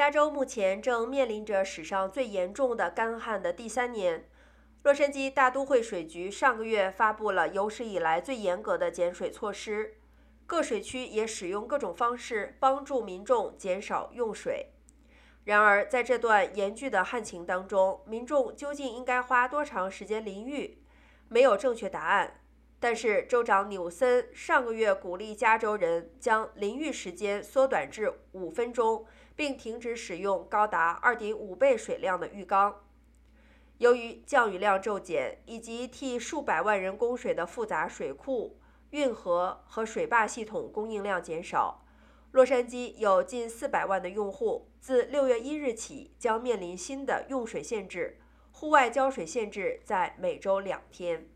加州目前正面临着史上最严重的干旱的第三年。洛杉矶大都会水局上个月发布了有史以来最严格的减水措施，各水区也使用各种方式帮助民众减少用水。然而，在这段严峻的旱情当中，民众究竟应该花多长时间淋浴，没有正确答案。但是，州长纽森上个月鼓励加州人将淋浴时间缩短至五分钟，并停止使用高达二点五倍水量的浴缸。由于降雨量骤减，以及替数百万人供水的复杂水库、运河和水坝系统供应量减少。洛杉矶有近四百万的用户，自六月一日起将面临新的用水限制，户外浇水限制在每周两天。